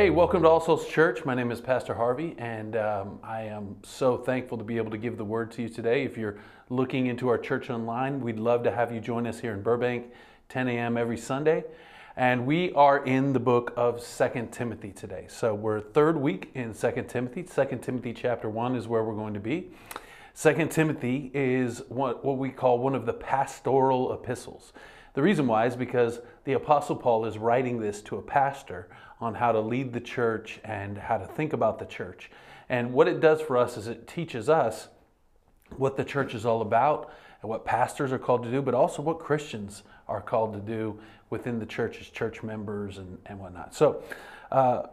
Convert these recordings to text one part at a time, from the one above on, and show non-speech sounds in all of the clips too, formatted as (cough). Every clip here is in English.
Hey, welcome to All Souls Church. My name is Pastor Harvey, and um, I am so thankful to be able to give the word to you today. If you're looking into our church online, we'd love to have you join us here in Burbank, 10 a.m. every Sunday. And we are in the book of Second Timothy today. So we're third week in Second Timothy. Second Timothy chapter 1 is where we're going to be. Second Timothy is what, what we call one of the pastoral epistles. The reason why is because the Apostle Paul is writing this to a pastor on how to lead the church and how to think about the church. And what it does for us is it teaches us what the church is all about and what pastors are called to do, but also what Christians are called to do within the church as church members and, and whatnot. So, uh,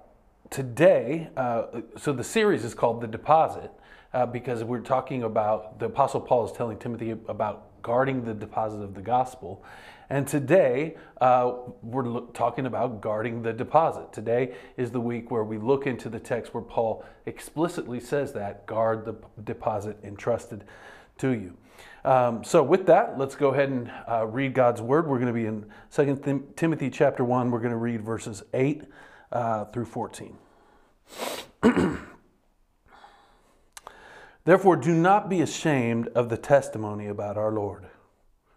today, uh, so the series is called The Deposit uh, because we're talking about the Apostle Paul is telling Timothy about guarding the deposit of the gospel. And today, uh, we're talking about guarding the deposit. Today is the week where we look into the text where Paul explicitly says that guard the deposit entrusted to you. Um, so, with that, let's go ahead and uh, read God's word. We're going to be in 2 Tim- Timothy chapter 1. We're going to read verses 8 uh, through 14. (clears throat) Therefore, do not be ashamed of the testimony about our Lord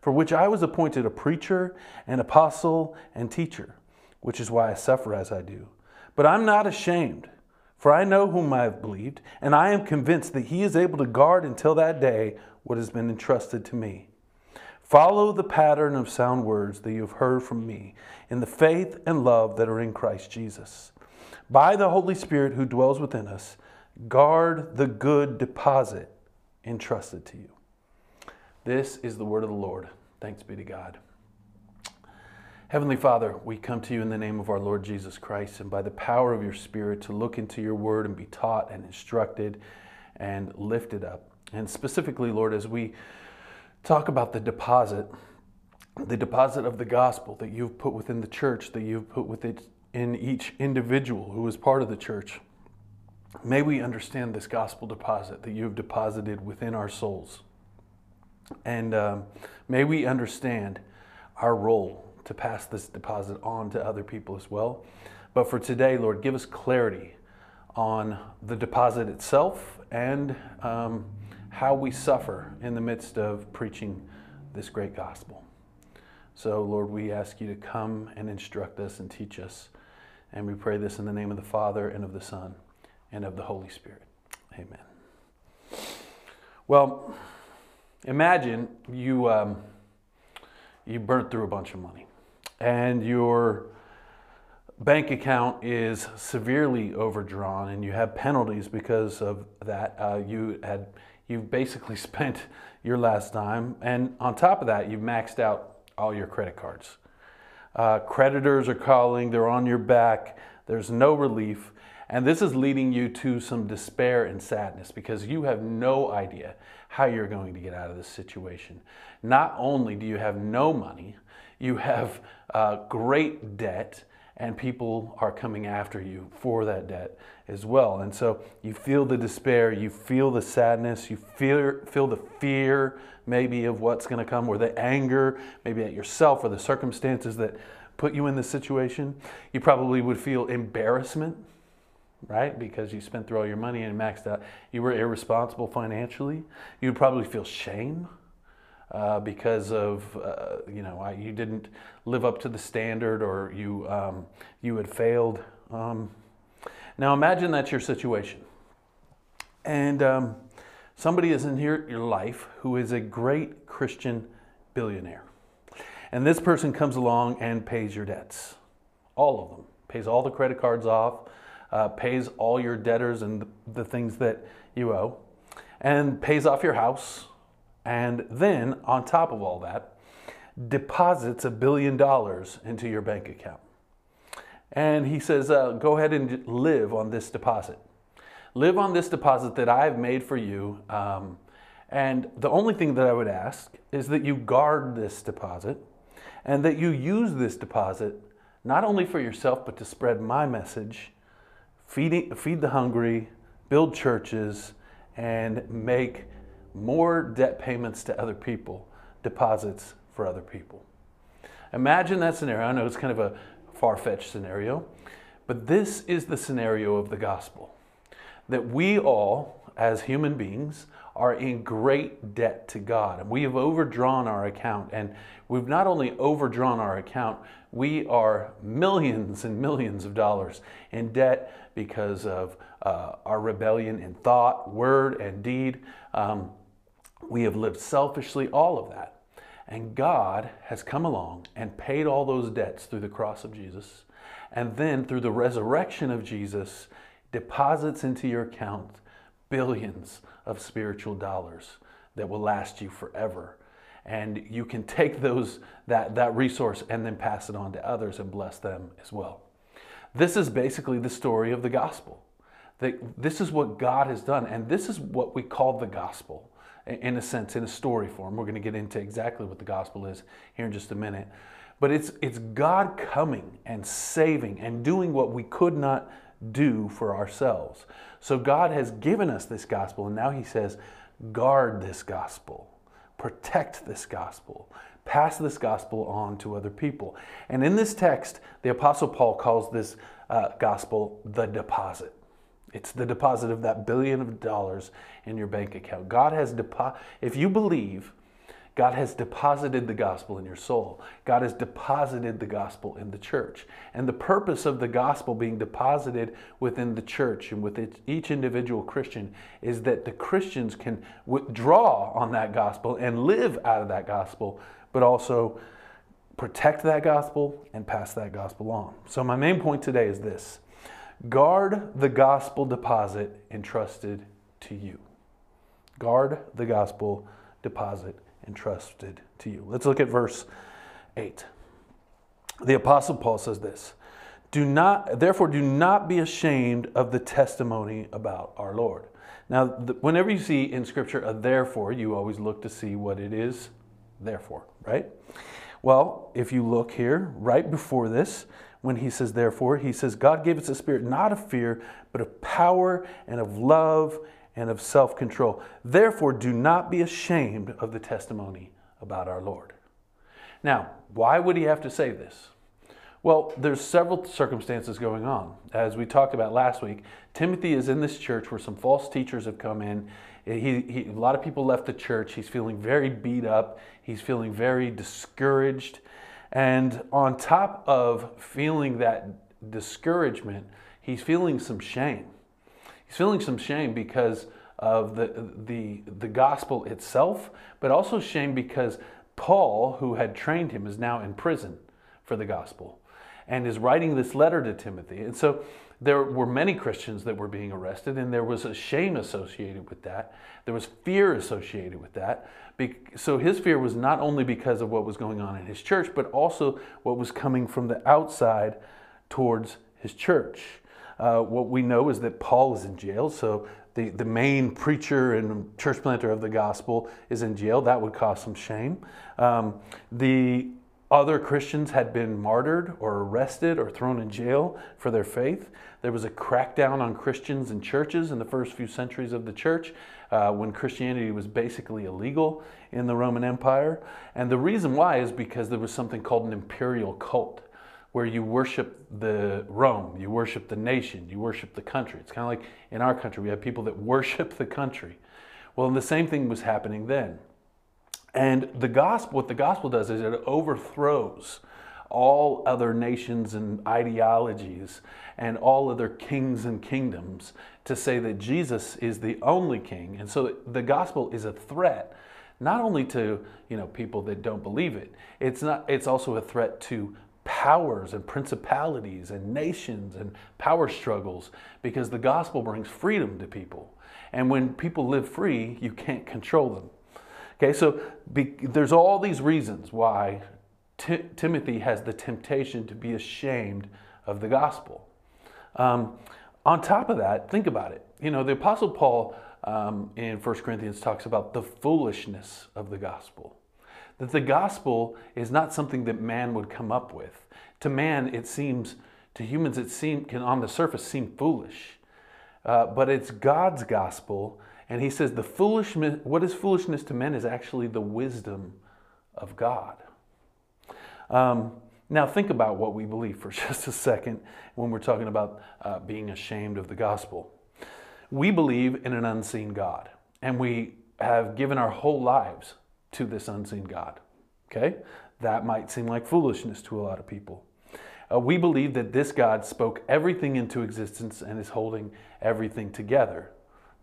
for which I was appointed a preacher, an apostle, and teacher, which is why I suffer as I do. But I'm not ashamed, for I know whom I have believed, and I am convinced that he is able to guard until that day what has been entrusted to me. Follow the pattern of sound words that you have heard from me in the faith and love that are in Christ Jesus. By the Holy Spirit who dwells within us, guard the good deposit entrusted to you. This is the word of the Lord. Thanks be to God. Heavenly Father, we come to you in the name of our Lord Jesus Christ and by the power of your Spirit to look into your word and be taught and instructed and lifted up. And specifically, Lord, as we talk about the deposit, the deposit of the gospel that you've put within the church, that you've put within each individual who is part of the church, may we understand this gospel deposit that you have deposited within our souls. And um, may we understand our role to pass this deposit on to other people as well. But for today, Lord, give us clarity on the deposit itself and um, how we suffer in the midst of preaching this great gospel. So, Lord, we ask you to come and instruct us and teach us. And we pray this in the name of the Father and of the Son and of the Holy Spirit. Amen. Well, imagine you um, you burnt through a bunch of money, and your bank account is severely overdrawn, and you have penalties because of that. Uh, you had you've basically (laughs) spent your last dime, and on top of that, you've maxed out all your credit cards. Uh, creditors are calling; they're on your back. There's no relief. And this is leading you to some despair and sadness because you have no idea how you're going to get out of this situation. Not only do you have no money, you have uh, great debt, and people are coming after you for that debt as well. And so you feel the despair, you feel the sadness, you feel, feel the fear maybe of what's going to come, or the anger maybe at yourself or the circumstances that put you in this situation. You probably would feel embarrassment right? Because you spent through all your money and maxed out. You were irresponsible financially. You'd probably feel shame uh, because of, uh, you know, you didn't live up to the standard or you, um, you had failed. Um, now imagine that's your situation. And um, somebody is in here, your life who is a great Christian billionaire. And this person comes along and pays your debts, all of them, pays all the credit cards off, uh, pays all your debtors and the things that you owe, and pays off your house, and then on top of all that, deposits a billion dollars into your bank account. And he says, uh, Go ahead and live on this deposit. Live on this deposit that I have made for you. Um, and the only thing that I would ask is that you guard this deposit and that you use this deposit not only for yourself, but to spread my message, feed, feed the hungry, build churches, and make more debt payments to other people, deposits for other people. Imagine that scenario. I know it's kind of a far fetched scenario, but this is the scenario of the gospel that we all, as human beings, are in great debt to God. And we have overdrawn our account. And we've not only overdrawn our account, we are millions and millions of dollars in debt because of uh, our rebellion in thought, word, and deed. Um, we have lived selfishly, all of that. And God has come along and paid all those debts through the cross of Jesus. And then through the resurrection of Jesus, deposits into your account billions of spiritual dollars that will last you forever. And you can take those that, that resource and then pass it on to others and bless them as well. This is basically the story of the gospel. That this is what God has done, and this is what we call the gospel in a sense, in a story form. We're going to get into exactly what the gospel is here in just a minute. But it's, it's God coming and saving and doing what we could not do for ourselves. So God has given us this gospel, and now He says, guard this gospel, protect this gospel, pass this gospel on to other people. And in this text, the Apostle Paul calls this uh, gospel the deposit. It's the deposit of that billion of dollars in your bank account. God has depo- if you believe God has deposited the gospel in your soul. God has deposited the gospel in the church. And the purpose of the gospel being deposited within the church and with each individual Christian is that the Christians can withdraw on that gospel and live out of that gospel, but also protect that gospel and pass that gospel on. So, my main point today is this guard the gospel deposit entrusted to you. Guard the gospel deposit entrusted to you. Let's look at verse 8. The apostle Paul says this, do not therefore do not be ashamed of the testimony about our Lord. Now, the, whenever you see in scripture a therefore, you always look to see what it is therefore, right? Well, if you look here, right before this, when he says therefore, he says God gave us a spirit not of fear, but of power and of love and of self control. Therefore, do not be ashamed of the testimony about our Lord. Now, why would he have to say this? Well, there's several circumstances going on. As we talked about last week, Timothy is in this church where some false teachers have come in. He, he, a lot of people left the church. He's feeling very beat up. He's feeling very discouraged. And on top of feeling that discouragement, he's feeling some shame. He's feeling some shame because of the, the, the gospel itself, but also shame because Paul, who had trained him, is now in prison for the gospel and is writing this letter to Timothy. And so there were many Christians that were being arrested, and there was a shame associated with that. There was fear associated with that. So his fear was not only because of what was going on in his church, but also what was coming from the outside towards his church. Uh, what we know is that Paul is in jail, so the, the main preacher and church planter of the gospel is in jail. That would cause some shame. Um, the other Christians had been martyred or arrested or thrown in jail for their faith. There was a crackdown on Christians and churches in the first few centuries of the church uh, when Christianity was basically illegal in the Roman Empire. And the reason why is because there was something called an imperial cult where you worship the Rome, you worship the nation, you worship the country. It's kind of like in our country, we have people that (laughs) worship the country. Well, the same thing was happening then. And the gospel, what the gospel does is it overthrows all other nations and ideologies and all other kings and kingdoms to say that Jesus is the only king. And so the gospel is a threat not only to, you know, people that don't believe it. It's not it's also a threat to powers and principalities and nations and power struggles because the gospel brings freedom to people. And when people live free, you can't control them. Okay, so be, there's all these reasons why T- Timothy has the temptation to be ashamed of the gospel. Um, on top of that, think about it. You know, the Apostle Paul um, in 1 Corinthians talks about the foolishness of the gospel. That the gospel is not something that man would come up with. To man, it seems, to humans, it seem, can on the surface seem foolish. Uh, but it's God's gospel. And he says the foolishness, what is foolishness to men is actually the wisdom of God. Um, now, think about what we believe for (laughs) just a second when we're talking about uh, being ashamed of the gospel. We believe in an unseen God, and we have given our whole lives to this unseen God. Okay? That might seem like foolishness to a lot of people. Uh, we believe that this God spoke everything into existence and is holding everything together.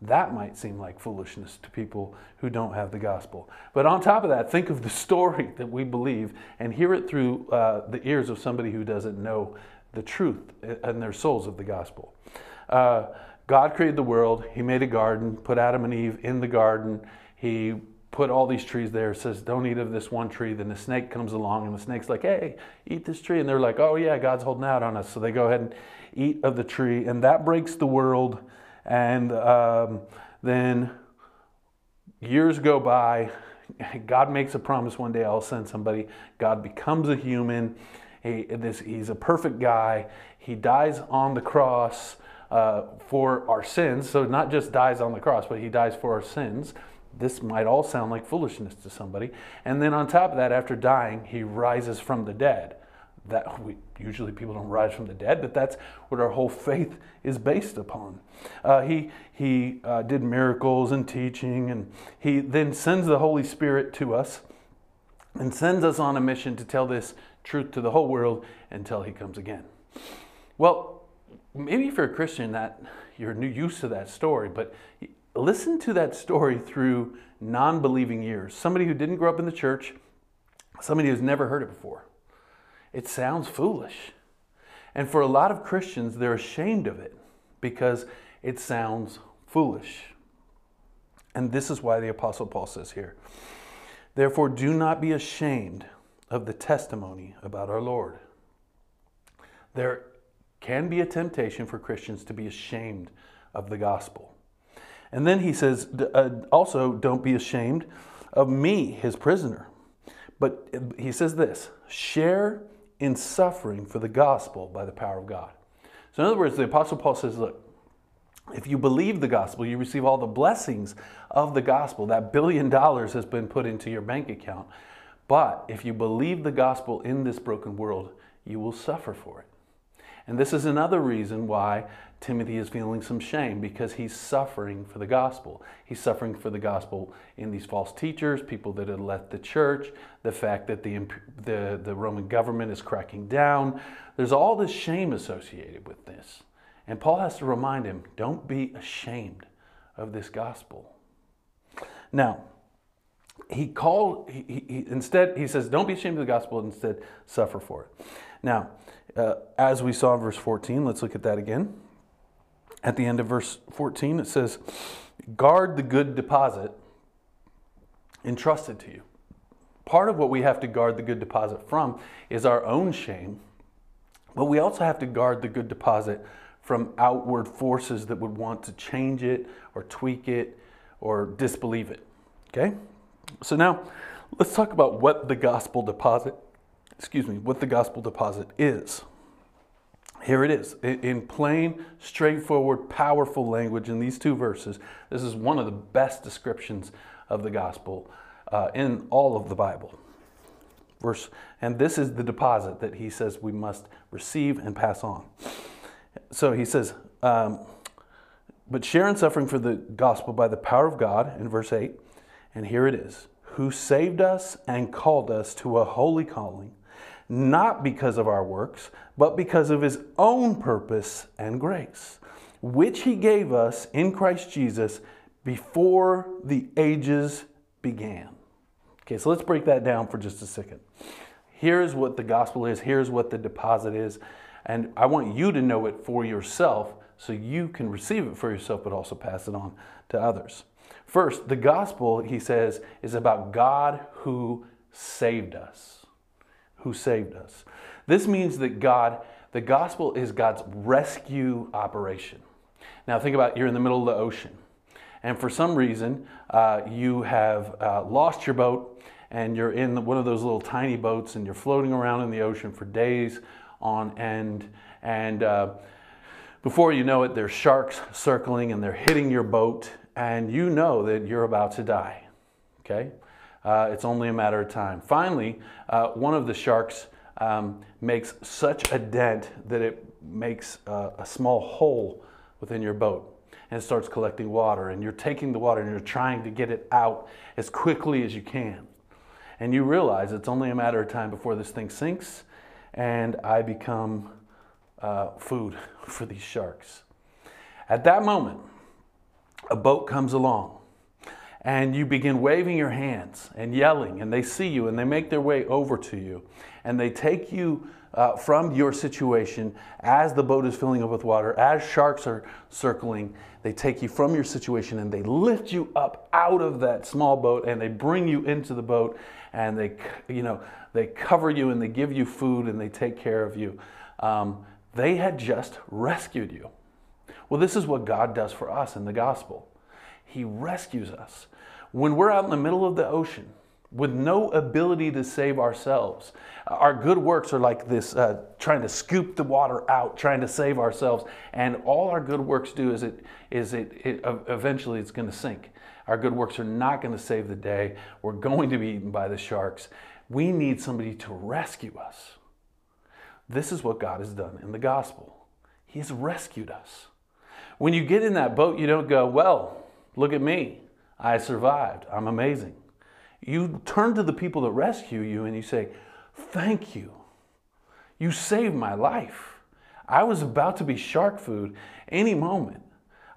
That might seem like foolishness to people who don't have the gospel. But on top of that, think of the (laughs) story that we believe and hear it through uh, the ears of somebody who doesn't know the truth and their souls of the gospel. Uh, God created the world, He made a garden, put Adam and Eve in the garden. He put all these trees there, says, Don't eat of this one tree. Then the snake comes along, and the snake's like, Hey, eat this tree. And they're like, Oh, yeah, God's holding out on us. So they go ahead and eat of the tree, and that breaks the world. And um, then years go by. (laughs) God makes a promise one day I'll send somebody. God becomes a human. He, this, he's a perfect guy. He dies on the cross uh, for our sins. So not just dies on the cross, but he dies for our sins. This might all sound like foolishness to somebody. And then on top of that, after dying, he rises from the dead. That we, usually people don't rise from the dead, but that's what our whole faith is based upon. Uh, he he uh, did miracles and teaching, and he then sends the Holy Spirit to us and sends us on a mission to tell this truth to the whole world until he comes again. Well, maybe for a Christian that you're new used to that story, but listen to that story through non believing ears. Somebody who didn't grow up in the church, somebody who's never heard it before. It sounds foolish. And for a lot of Christians, they're ashamed of it because it sounds foolish. And this is why the Apostle Paul says here Therefore, do not be ashamed of the testimony about our Lord. There can be a temptation for Christians to be ashamed of the gospel. And then he says, uh, also, don't be ashamed of me, his prisoner. But he says this share in suffering for the gospel by the power of God. So, in other words, the Apostle Paul says, look, if you believe the gospel, you receive all the blessings of the gospel. That billion dollars has been put into your bank account. But if you believe the gospel in this broken world, you will suffer for it. And this is another reason why Timothy is feeling some shame because he's suffering for the gospel. He's suffering for the gospel in these false teachers, people that have left the church, the fact that the, the, the Roman government is cracking down. There's all this shame associated with this. And Paul has to remind him don't be ashamed of this gospel. Now, he called, he, he, instead, he says, don't be ashamed of the gospel, instead, suffer for it. Now, uh, as we saw in verse 14, let's look at that again. At the end of verse 14, it says, Guard the good deposit entrusted to you. Part of what we have to guard the good deposit from is our own shame, but we also have to guard the good deposit from outward forces that would want to change it or tweak it or disbelieve it. Okay? So now let's talk about what the gospel deposit excuse me, what the gospel deposit is. Here it is in plain, straightforward, powerful language in these two verses. This is one of the best descriptions of the gospel uh, in all of the Bible. Verse, and this is the deposit that he says we must receive and pass on. So he says, um, but share in suffering for the gospel by the power of God in verse 8. And here it is who saved us and called us to a holy calling not because of our works, but because of his own purpose and grace, which he gave us in Christ Jesus before the ages began. Okay, so let's break that down for just a second. Here's what the gospel is, here's what the deposit is, and I want you to know it for yourself so you can receive it for yourself, but also pass it on to others. First, the gospel, he says, is about God who saved us who saved us. This means that God, The gospel is God's rescue operation. Now, think about you're in the middle of the ocean, and for some reason, uh, you have uh, lost your boat and you're in one of those little tiny boats and you're floating around in the ocean for days on end. And uh, before you know it, there's sharks circling and they're hitting your boat, and you know that you're about to die. Okay? Uh, it's only a matter of time. Finally, uh, one of the sharks um, makes such a dent that it makes uh, a small hole within your boat and starts collecting water. And you're taking the water and you're trying to get it out as quickly as you can. And you realize it's only a matter of time before this thing sinks and I become uh, food (laughs) for these sharks. At that moment, a boat comes along and you begin waving your hands and yelling, and they see you and they make their way over to you and they take you uh, from your situation as the boat is filling up with water, as sharks are circling. They take you from your situation and they lift you up out of that small boat and they bring you into the boat and they, you know, they cover you and they give you food and they take care of you. Um, they had just rescued you. Well, this is what God does for us in the gospel. He rescues us. When we're out in the middle of the ocean, with no ability to save ourselves. Our good works are like this uh, trying to scoop the water out, trying to save ourselves. And all our good works do is it, is it, it eventually it's going to sink. Our good works are not going to save the day. We're going to be eaten by the sharks. We need somebody to rescue us. This is what God has done in the gospel. He has rescued us. When you get in that boat, you don't go, Well, look at me. I survived. I'm amazing. You turn to the people that rescue you and you say, Thank you. You saved my life. I was about to be shark food any moment.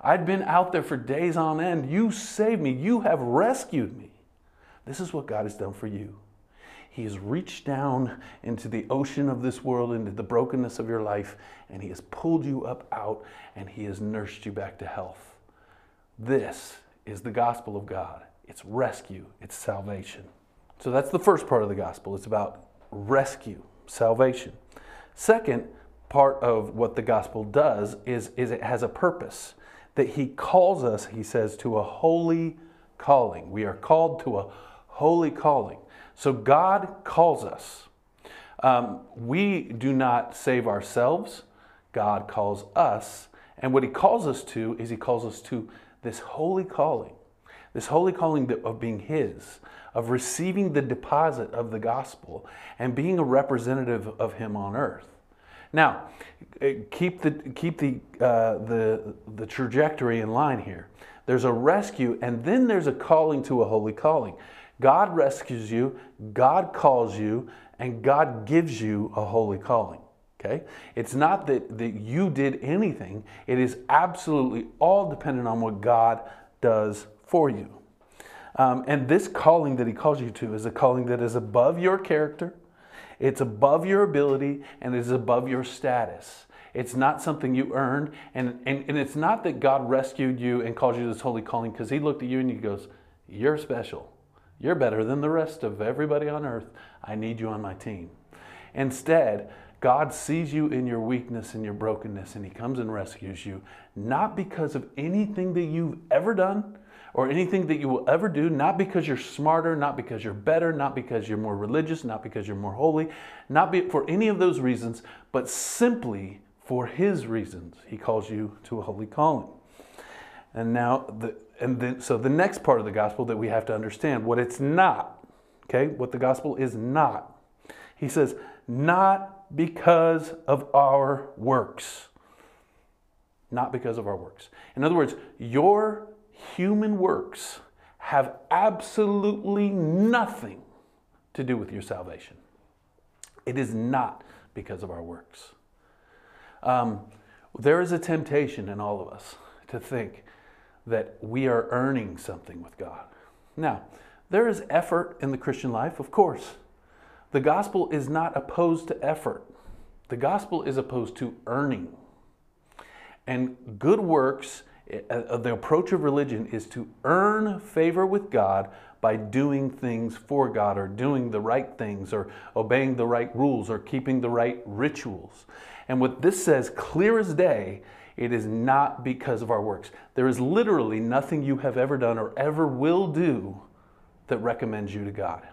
I'd been out there for days on end. You saved me. You have rescued me. This is what God has done for you. He has reached down into the ocean of this world, into the brokenness of your life, and He has pulled you up out and He has nursed you back to health. This is the gospel of God it's rescue, it's salvation. So that's the first part of the gospel. It's about rescue, salvation. Second part of what the gospel does is, is it has a purpose that he calls us, he says, to a holy calling. We are called to a holy calling. So God calls us. Um, we do not save ourselves, God calls us. And what he calls us to is he calls us to this holy calling this holy calling of being His, of receiving the deposit of the gospel, and being a representative of Him on earth. Now, eh, keep the keep the uh, the the trajectory in line here. There's a rescue, and then there's a calling to a holy calling. God rescues you, God calls you, and God gives you a holy calling. Okay? It's not that, that you did anything, it is absolutely all dependent on what God does for you. Um, and this calling that he calls you to is a calling that is above your character, it's above your ability, and it is above your status. It's not something you earned, and, and, and it's not that God rescued you and called you to this holy calling because he looked at you and he goes, You're special. You're better than the rest of everybody on earth. I need you on my team. Instead, God sees you in your weakness and your brokenness, and He comes and rescues you, not because of anything that you've ever done, or anything that you will ever do, not because you're smarter, not because you're better, not because you're more religious, not because you're more holy, not for any of those reasons, but simply for His reasons. He calls you to a holy calling. And now, the, and then, so the next part of the gospel that we have to understand what it's not, okay, what the gospel is not. He says, not because of our works. Not because of our works. In other words, your human works have absolutely nothing to do with your salvation. It is not because of our works. Um, there is a temptation in all of us to think that we are earning something with God. Now, there is effort in the Christian life, of course. The gospel is not opposed to effort, the gospel is opposed to earning. And good works uh, the approach of religion is to earn favor with God by doing things for God or doing the right things or obeying the right rules or keeping the right rituals. And what this says, clear as day, it is not because of our works. There is literally nothing you have ever done or ever will do that recommends you to God.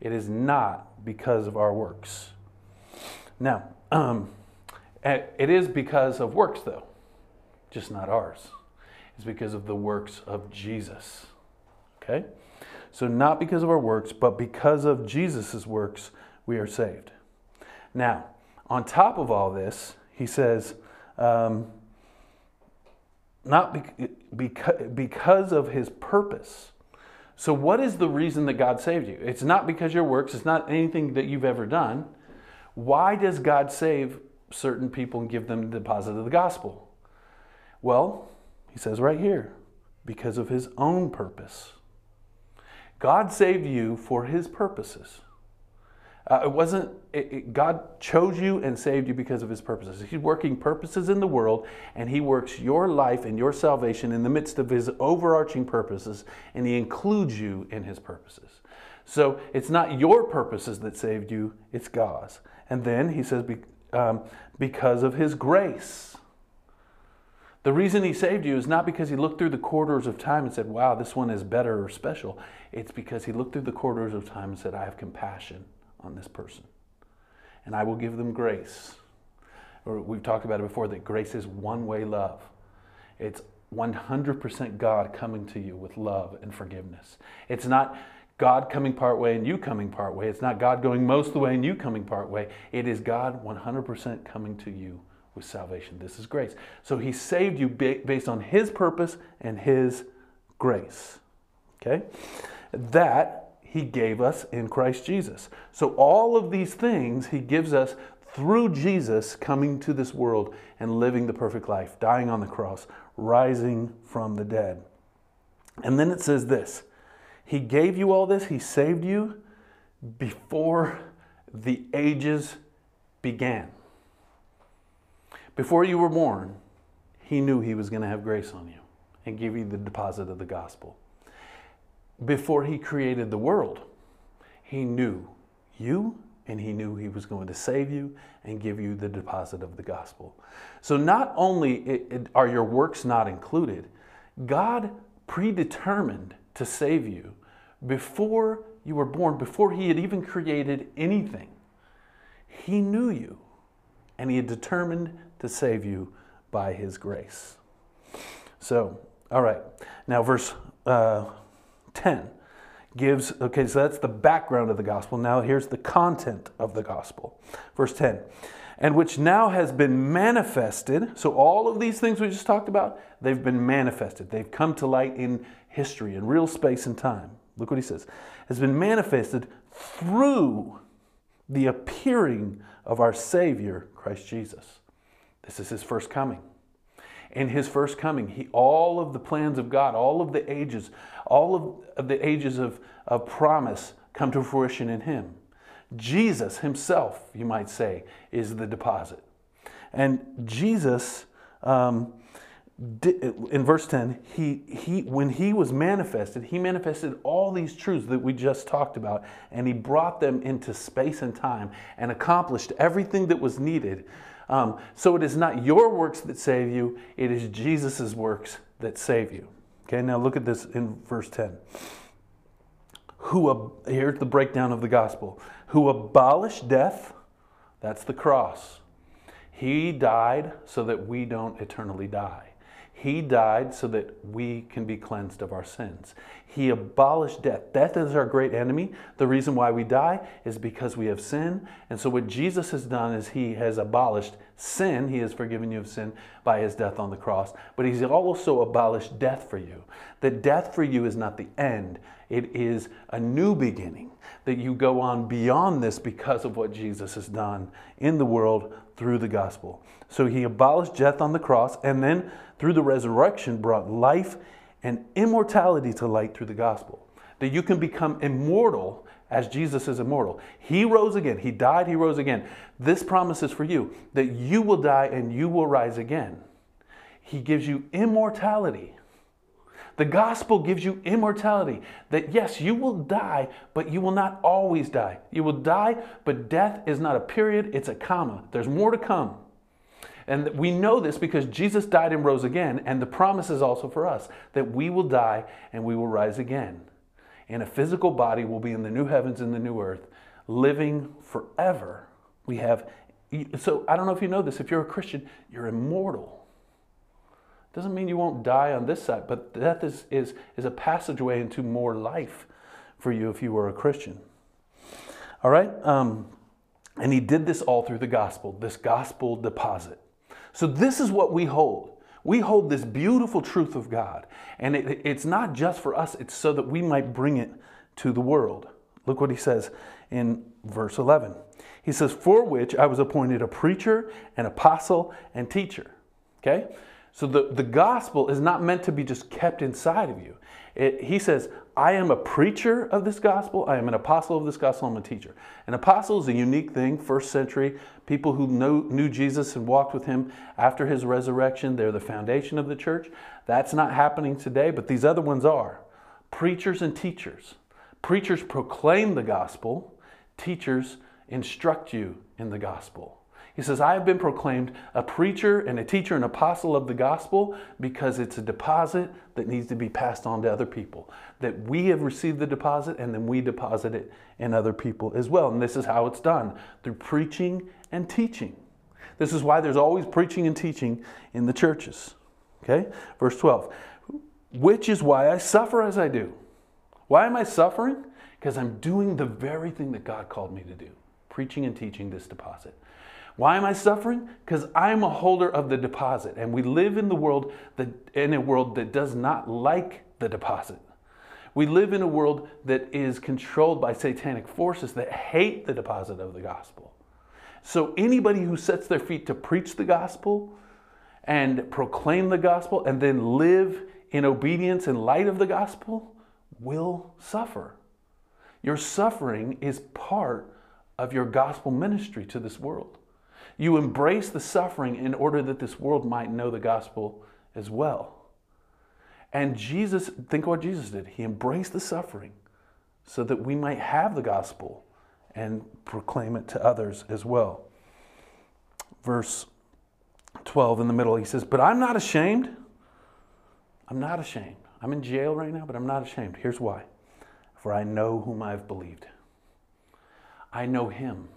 It is not because of our works. Now, um, it is because of works, though, just not ours. It's because of the works of Jesus. Okay? So, not because of our works, but because of Jesus' works, we are saved. Now, on top of all this, he says, um, not be- beca- because of his purpose. So, what is the reason that God saved you? It's not because your works, it's not anything that you've ever done. Why does God save certain people and give them the deposit of the gospel? Well, he says right here, because of his own purpose. God saved you for his purposes. Uh, it wasn't, it, it, God chose you and saved you because of his purposes. He's working purposes in the world, and he works your life and your salvation in the midst of his overarching purposes, and he includes you in his purposes. So it's not your purposes that saved you, it's God's. And then he says, um, because of his grace. The reason he saved you is not because he looked through the corridors of time and said, wow, this one is better or special. It's because he looked through the corridors of time and said, I have compassion on this person. And I will give them grace. Or we've talked about it before that grace is one way love. It's 100% God coming to you with love and forgiveness. It's not God coming part way and you coming part way. It's not God going most of the way and you coming part way. It is God 100% coming to you with salvation. This is grace. So he saved you based on his purpose and his grace. Okay? That he gave us in Christ Jesus. So, all of these things he gives us through Jesus coming to this world and living the perfect life, dying on the cross, rising from the dead. And then it says this He gave you all this, He saved you before the ages began. Before you were born, He knew He was going to have grace on you and give you the deposit of the gospel before he created the world, he knew you and he knew he was going to save you and give you the deposit of the gospel. So not only are your works not included, God predetermined to save you before you were born, before he had even created anything. He knew you and he had determined to save you by his grace. So, all right. Now, verse uh, 10 gives, okay, so that's the background of the gospel. Now here's the content of the gospel. Verse 10 and which now has been manifested. So, all of these things we just talked about, they've been manifested. They've come to light in history, in real space and time. Look what he says has been manifested through the appearing of our Savior, Christ Jesus. This is his first coming in his first coming. He, all of the plans of God, all of the ages, all of, the ages of, of promise come to fruition in him. Jesus himself, you might say, is the deposit. And Jesus, um, in verse 10, he, he, when he was manifested, he manifested all these truths that we just talked about, and he brought them into space and time and accomplished everything that was needed um, so it is not your works that save you, it is Jesus' works that save you. Okay, now look at this in verse 10. Who, here's the breakdown of the gospel. Who abolished death, that's the cross. He died so that we don't eternally die. He died so that we can be cleansed of our sins. He abolished death. Death is our great enemy. The reason why we die is because we have sin. And so, what Jesus has done is He has abolished sin. He has forgiven you of sin by His death on the cross. But He's also abolished death for you. That death for you is not the end, it is a new beginning. That you go on beyond this because of what Jesus has done in the world through the gospel. So, He abolished death on the cross and then through the resurrection brought life and immortality to light through the gospel. That you can become immortal as Jesus is immortal. He rose again. He died, he rose again. This promise is for you that you will die and you will rise again. He gives you immortality. The gospel gives you immortality. That yes, you will die, but you will not always die. You will die, but death is not a period, it's a comma. There's more to come. And we know this because Jesus died and rose again, and the promise is also for us that we will die and we will rise again. And a physical body will be in the new heavens and the new earth, living forever. We have, so I don't know if you know this, if you're a Christian, you're immortal. Doesn't mean you won't die on this side, but death is, is, is a passageway into more life for you if you were a Christian. All right? Um, and he did this all through the gospel, this gospel deposit. So, this is what we hold. We hold this beautiful truth of God. And it, it's not just for us, it's so that we might bring it to the world. Look what he says in verse 11. He says, For which I was appointed a preacher, an apostle, and teacher. Okay? So the, the gospel is not meant to be just kept inside of you. It, he says, I am a preacher of this gospel. I am an apostle of this gospel. I'm a teacher. An apostle is a unique thing, first century. People who know, knew Jesus and walked with him after his resurrection, they're the foundation of the church. That's not happening today, but these other ones are. Preachers and teachers. Preachers proclaim the gospel, teachers instruct you in the gospel. He says, I have been proclaimed a preacher and a teacher and apostle of the gospel because it's a deposit that needs to be passed on to other people. That we have received the deposit and then we deposit it in other people as well. And this is how it's done through preaching and teaching. This is why there's always preaching and teaching in the churches. Okay? Verse 12, which is why I suffer as I do. Why am I suffering? Because I'm doing the very thing that God called me to do preaching and teaching this deposit. Why am I suffering? Because I'm a holder of the deposit, and we live in the world that in a world that does not like the deposit. We live in a world that is controlled by satanic forces that hate the deposit of the gospel. So anybody who sets their feet to preach the gospel and proclaim the gospel and then live in obedience in light of the gospel will suffer. Your suffering is part of your gospel ministry to this world. You embrace the suffering in order that this world might know the gospel as well. And Jesus, think what Jesus did. He embraced the suffering so that we might have the gospel and proclaim it to others as well. Verse 12 in the middle, he says, But I'm not ashamed. I'm not ashamed. I'm in jail right now, but I'm not ashamed. Here's why. For I know whom I've believed. I know him.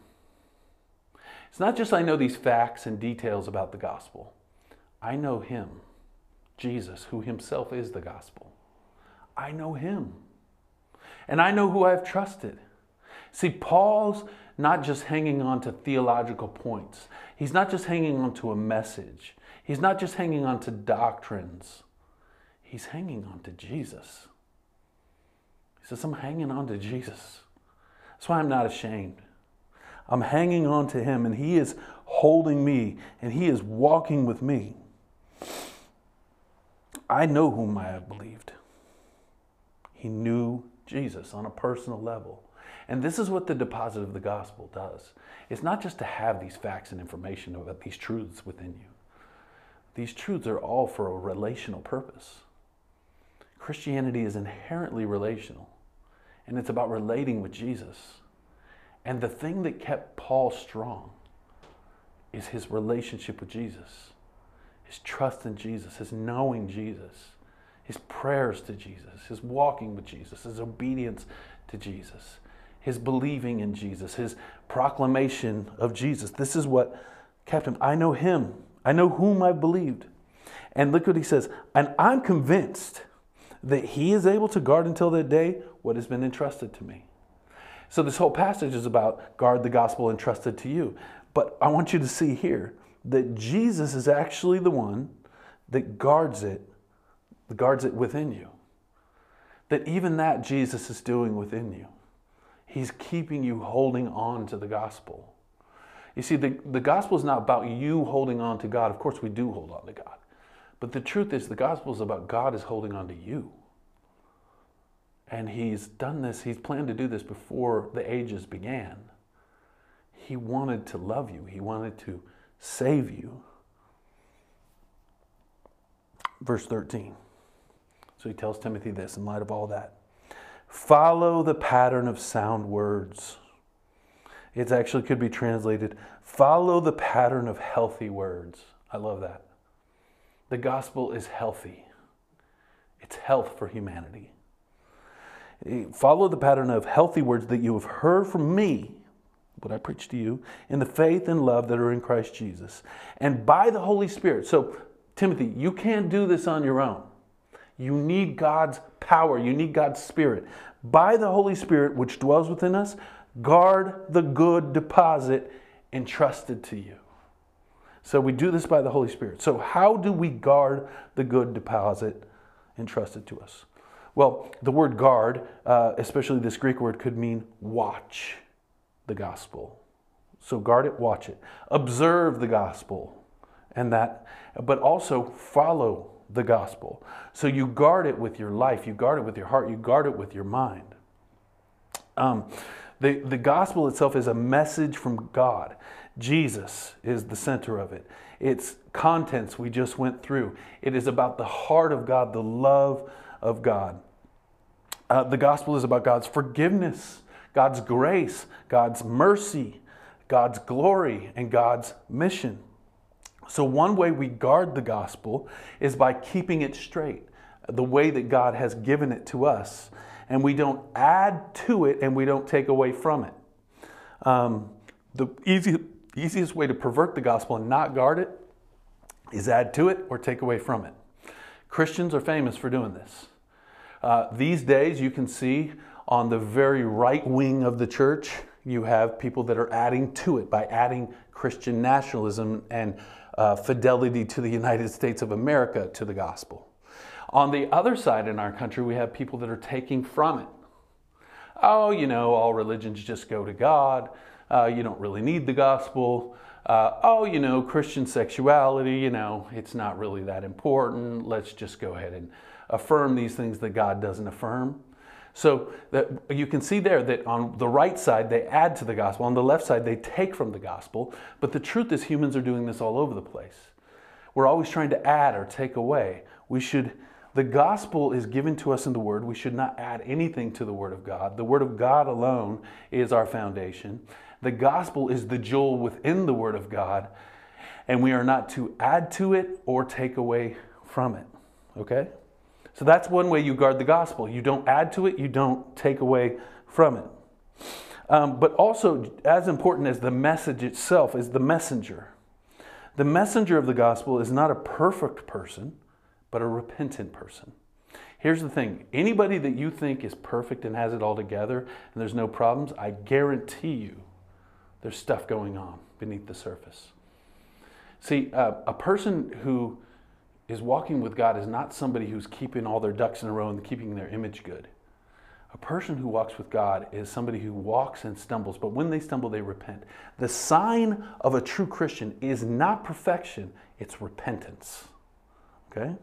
It's not just I know these facts and details about the gospel, I know Him, Jesus, who Himself is the gospel. I know Him. And I know who I've trusted. See, Paul's not just hanging on to theological points, he's not just hanging on to a message, he's not just hanging on to doctrines, he's hanging on to Jesus. He says, I'm hanging on to Jesus. That's why I'm not ashamed. I'm hanging on to Him, and He is holding me, and He is walking with me. I know whom I have believed. He knew Jesus on a personal level. And this is what the deposit of the gospel does. It's not just to have these facts and information about these truths within you. These truths are all for a relational purpose. Christianity is inherently relational, and it's about relating with Jesus. And the thing that kept Paul strong is his relationship with Jesus, his trust in Jesus, his knowing Jesus, his prayers to Jesus, his walking with Jesus, his obedience to Jesus, his believing in Jesus, his proclamation of Jesus. This is what kept him. I know him, I know whom I've believed. And look what he says, and I'm convinced that he is able to guard until that day what has been entrusted to me. So this whole passage is about guard the gospel entrusted to you. But I want you to see here that Jesus is actually the one that guards it, that guards it within you. That even that Jesus is doing within you. He's keeping you holding on to the gospel. You see, the, the gospel is not about you holding on to God. Of course, we do hold on to God. But the truth is, the gospel is about God is holding on to you. And he's done this, he's planned to do this before the ages began. He wanted to love you, he wanted to save you. Verse 13. So he tells Timothy this in light of all that. Follow the pattern of sound words. It actually could be translated follow the pattern of healthy words. I love that. The gospel is healthy, it's health for humanity. Follow the pattern of healthy words that you have heard from me, what I preach to you, in the faith and love that are in Christ Jesus, and by the Holy Spirit. So, Timothy, you can't do this on your own. You need God's power, you need God's Spirit. By the Holy Spirit, which dwells within us, guard the good deposit entrusted to you. So we do this by the Holy Spirit. So, how do we guard the good deposit entrusted to us? Well, the word guard, uh, especially this Greek word, could mean watch the gospel. So guard it, watch it. Observe the gospel and that, but also follow the gospel. So you guard it with your life, you guard it with your heart, you guard it with your mind. Um, the, the gospel itself is a message from God. Jesus is the center of it. Its contents we just went through. It is about the heart of God, the love of God. Uh, the gospel is about God's forgiveness, God's grace, God's mercy, God's glory, and God's mission. So, one way we guard the gospel is by keeping it straight, the way that God has given it to us. And we don't add to it and we don't take away from it. Um, the easy, easiest way to pervert the gospel and not guard it is add to it or take away from it. Christians are famous for doing this. Uh, these days, you can see on the very right wing of the church, you have people that are adding to it by adding Christian nationalism and uh, fidelity to the United States of America to the gospel. On the other side in our country, we have people that are taking from it. Oh, you know, all religions just go to God. Uh, you don't really need the gospel. Uh, oh, you know, Christian sexuality, you know, it's not really that important. Let's just go ahead and affirm these things that God doesn't affirm. So that you can see there that on the right side they add to the gospel, on the left side they take from the gospel. But the truth is humans are doing this all over the place. We're always trying to add or take away. We should the gospel is given to us in the word. We should not add anything to the word of God. The word of God alone is our foundation. The gospel is the jewel within the word of God, and we are not to add to it or take away from it. Okay? So that's one way you guard the gospel. You don't add to it, you don't take away from it. Um, but also, as important as the message itself is the messenger. The messenger of the gospel is not a perfect person, but a repentant person. Here's the thing anybody that you think is perfect and has it all together and there's no problems, I guarantee you there's stuff going on beneath the surface. See, uh, a person who is walking with God is not somebody who's keeping all their ducks in a row and keeping their image good. A person who walks with God is somebody who walks and stumbles, but when they stumble, they repent. The sign of a true Christian is not perfection, it's repentance. Okay?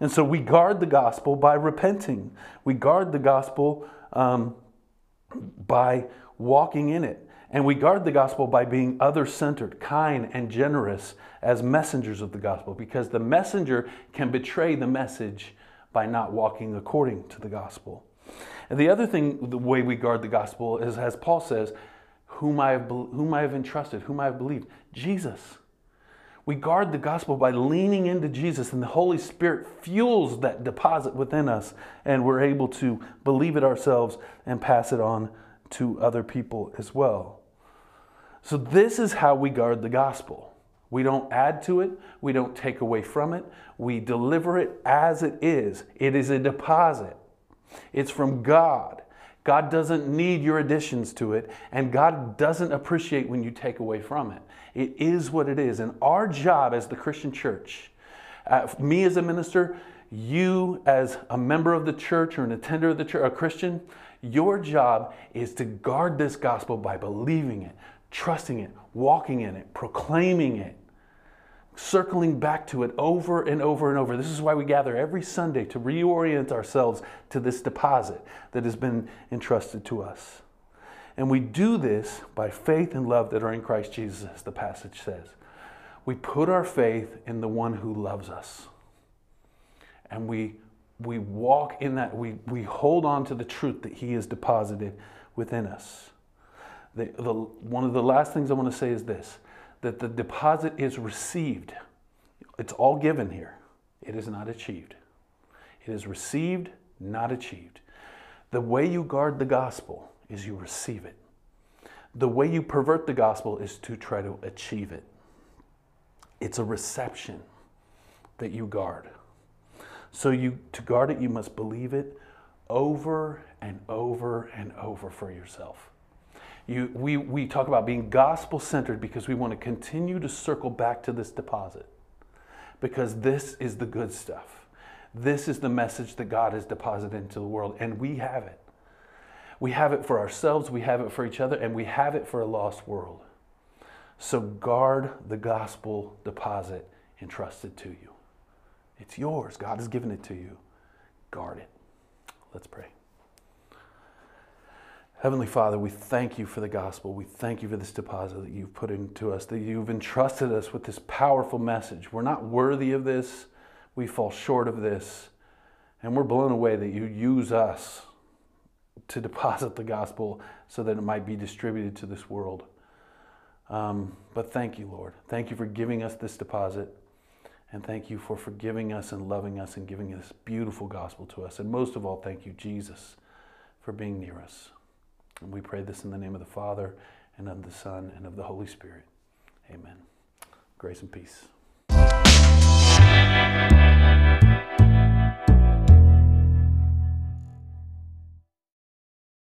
And so we guard the gospel by repenting. We guard the gospel um, by walking in it. And we guard the gospel by being other centered, kind, and generous as messengers of the gospel because the messenger can betray the message by not walking according to the gospel. And the other thing, the way we guard the gospel is, as Paul says, whom I have, whom I have entrusted, whom I have believed, Jesus. We guard the gospel by leaning into Jesus, and the Holy Spirit fuels that deposit within us, and we're able to believe it ourselves and pass it on to other people as well. So, this is how we guard the gospel. We don't add to it, we don't take away from it, we deliver it as it is. It is a deposit, it's from God. God doesn't need your additions to it, and God doesn't appreciate when you take away from it. It is what it is. And our job as the Christian church, uh, me as a minister, you as a member of the church or an attender of the church, a Christian, your job is to guard this gospel by believing it, trusting it, walking in it, proclaiming it, circling back to it over and over and over. This is why we gather every Sunday to reorient ourselves to this deposit that has been entrusted to us. And we do this by faith and love that are in Christ Jesus, the passage says. We put our faith in the one who loves us. And we we walk in that, we, we hold on to the truth that He has deposited within us. The, the, one of the last things I want to say is this that the deposit is received. It's all given here, it is not achieved. It is received, not achieved. The way you guard the gospel is you receive it. The way you pervert the gospel is to try to achieve it. It's a reception that you guard. So you to guard it you must believe it over and over and over for yourself. You, we, we talk about being gospel centered because we want to continue to circle back to this deposit because this is the good stuff. This is the message that God has deposited into the world, and we have it. We have it for ourselves, we have it for each other, and we have it for a lost world. So guard the gospel deposit entrusted to you. It's yours. God has given it to you. Guard it. Let's pray. Heavenly Father, we thank you for the gospel. We thank you for this deposit that you've put into us, that you've entrusted us with this powerful message. We're not worthy of this, we fall short of this, and we're blown away that you use us to deposit the gospel so that it might be distributed to this world. Um, but thank you, Lord. Thank you for giving us this deposit. And thank you for forgiving us and loving us and giving this beautiful gospel to us. And most of all, thank you, Jesus, for being near us. And we pray this in the name of the Father, and of the Son, and of the Holy Spirit. Amen. Grace and peace.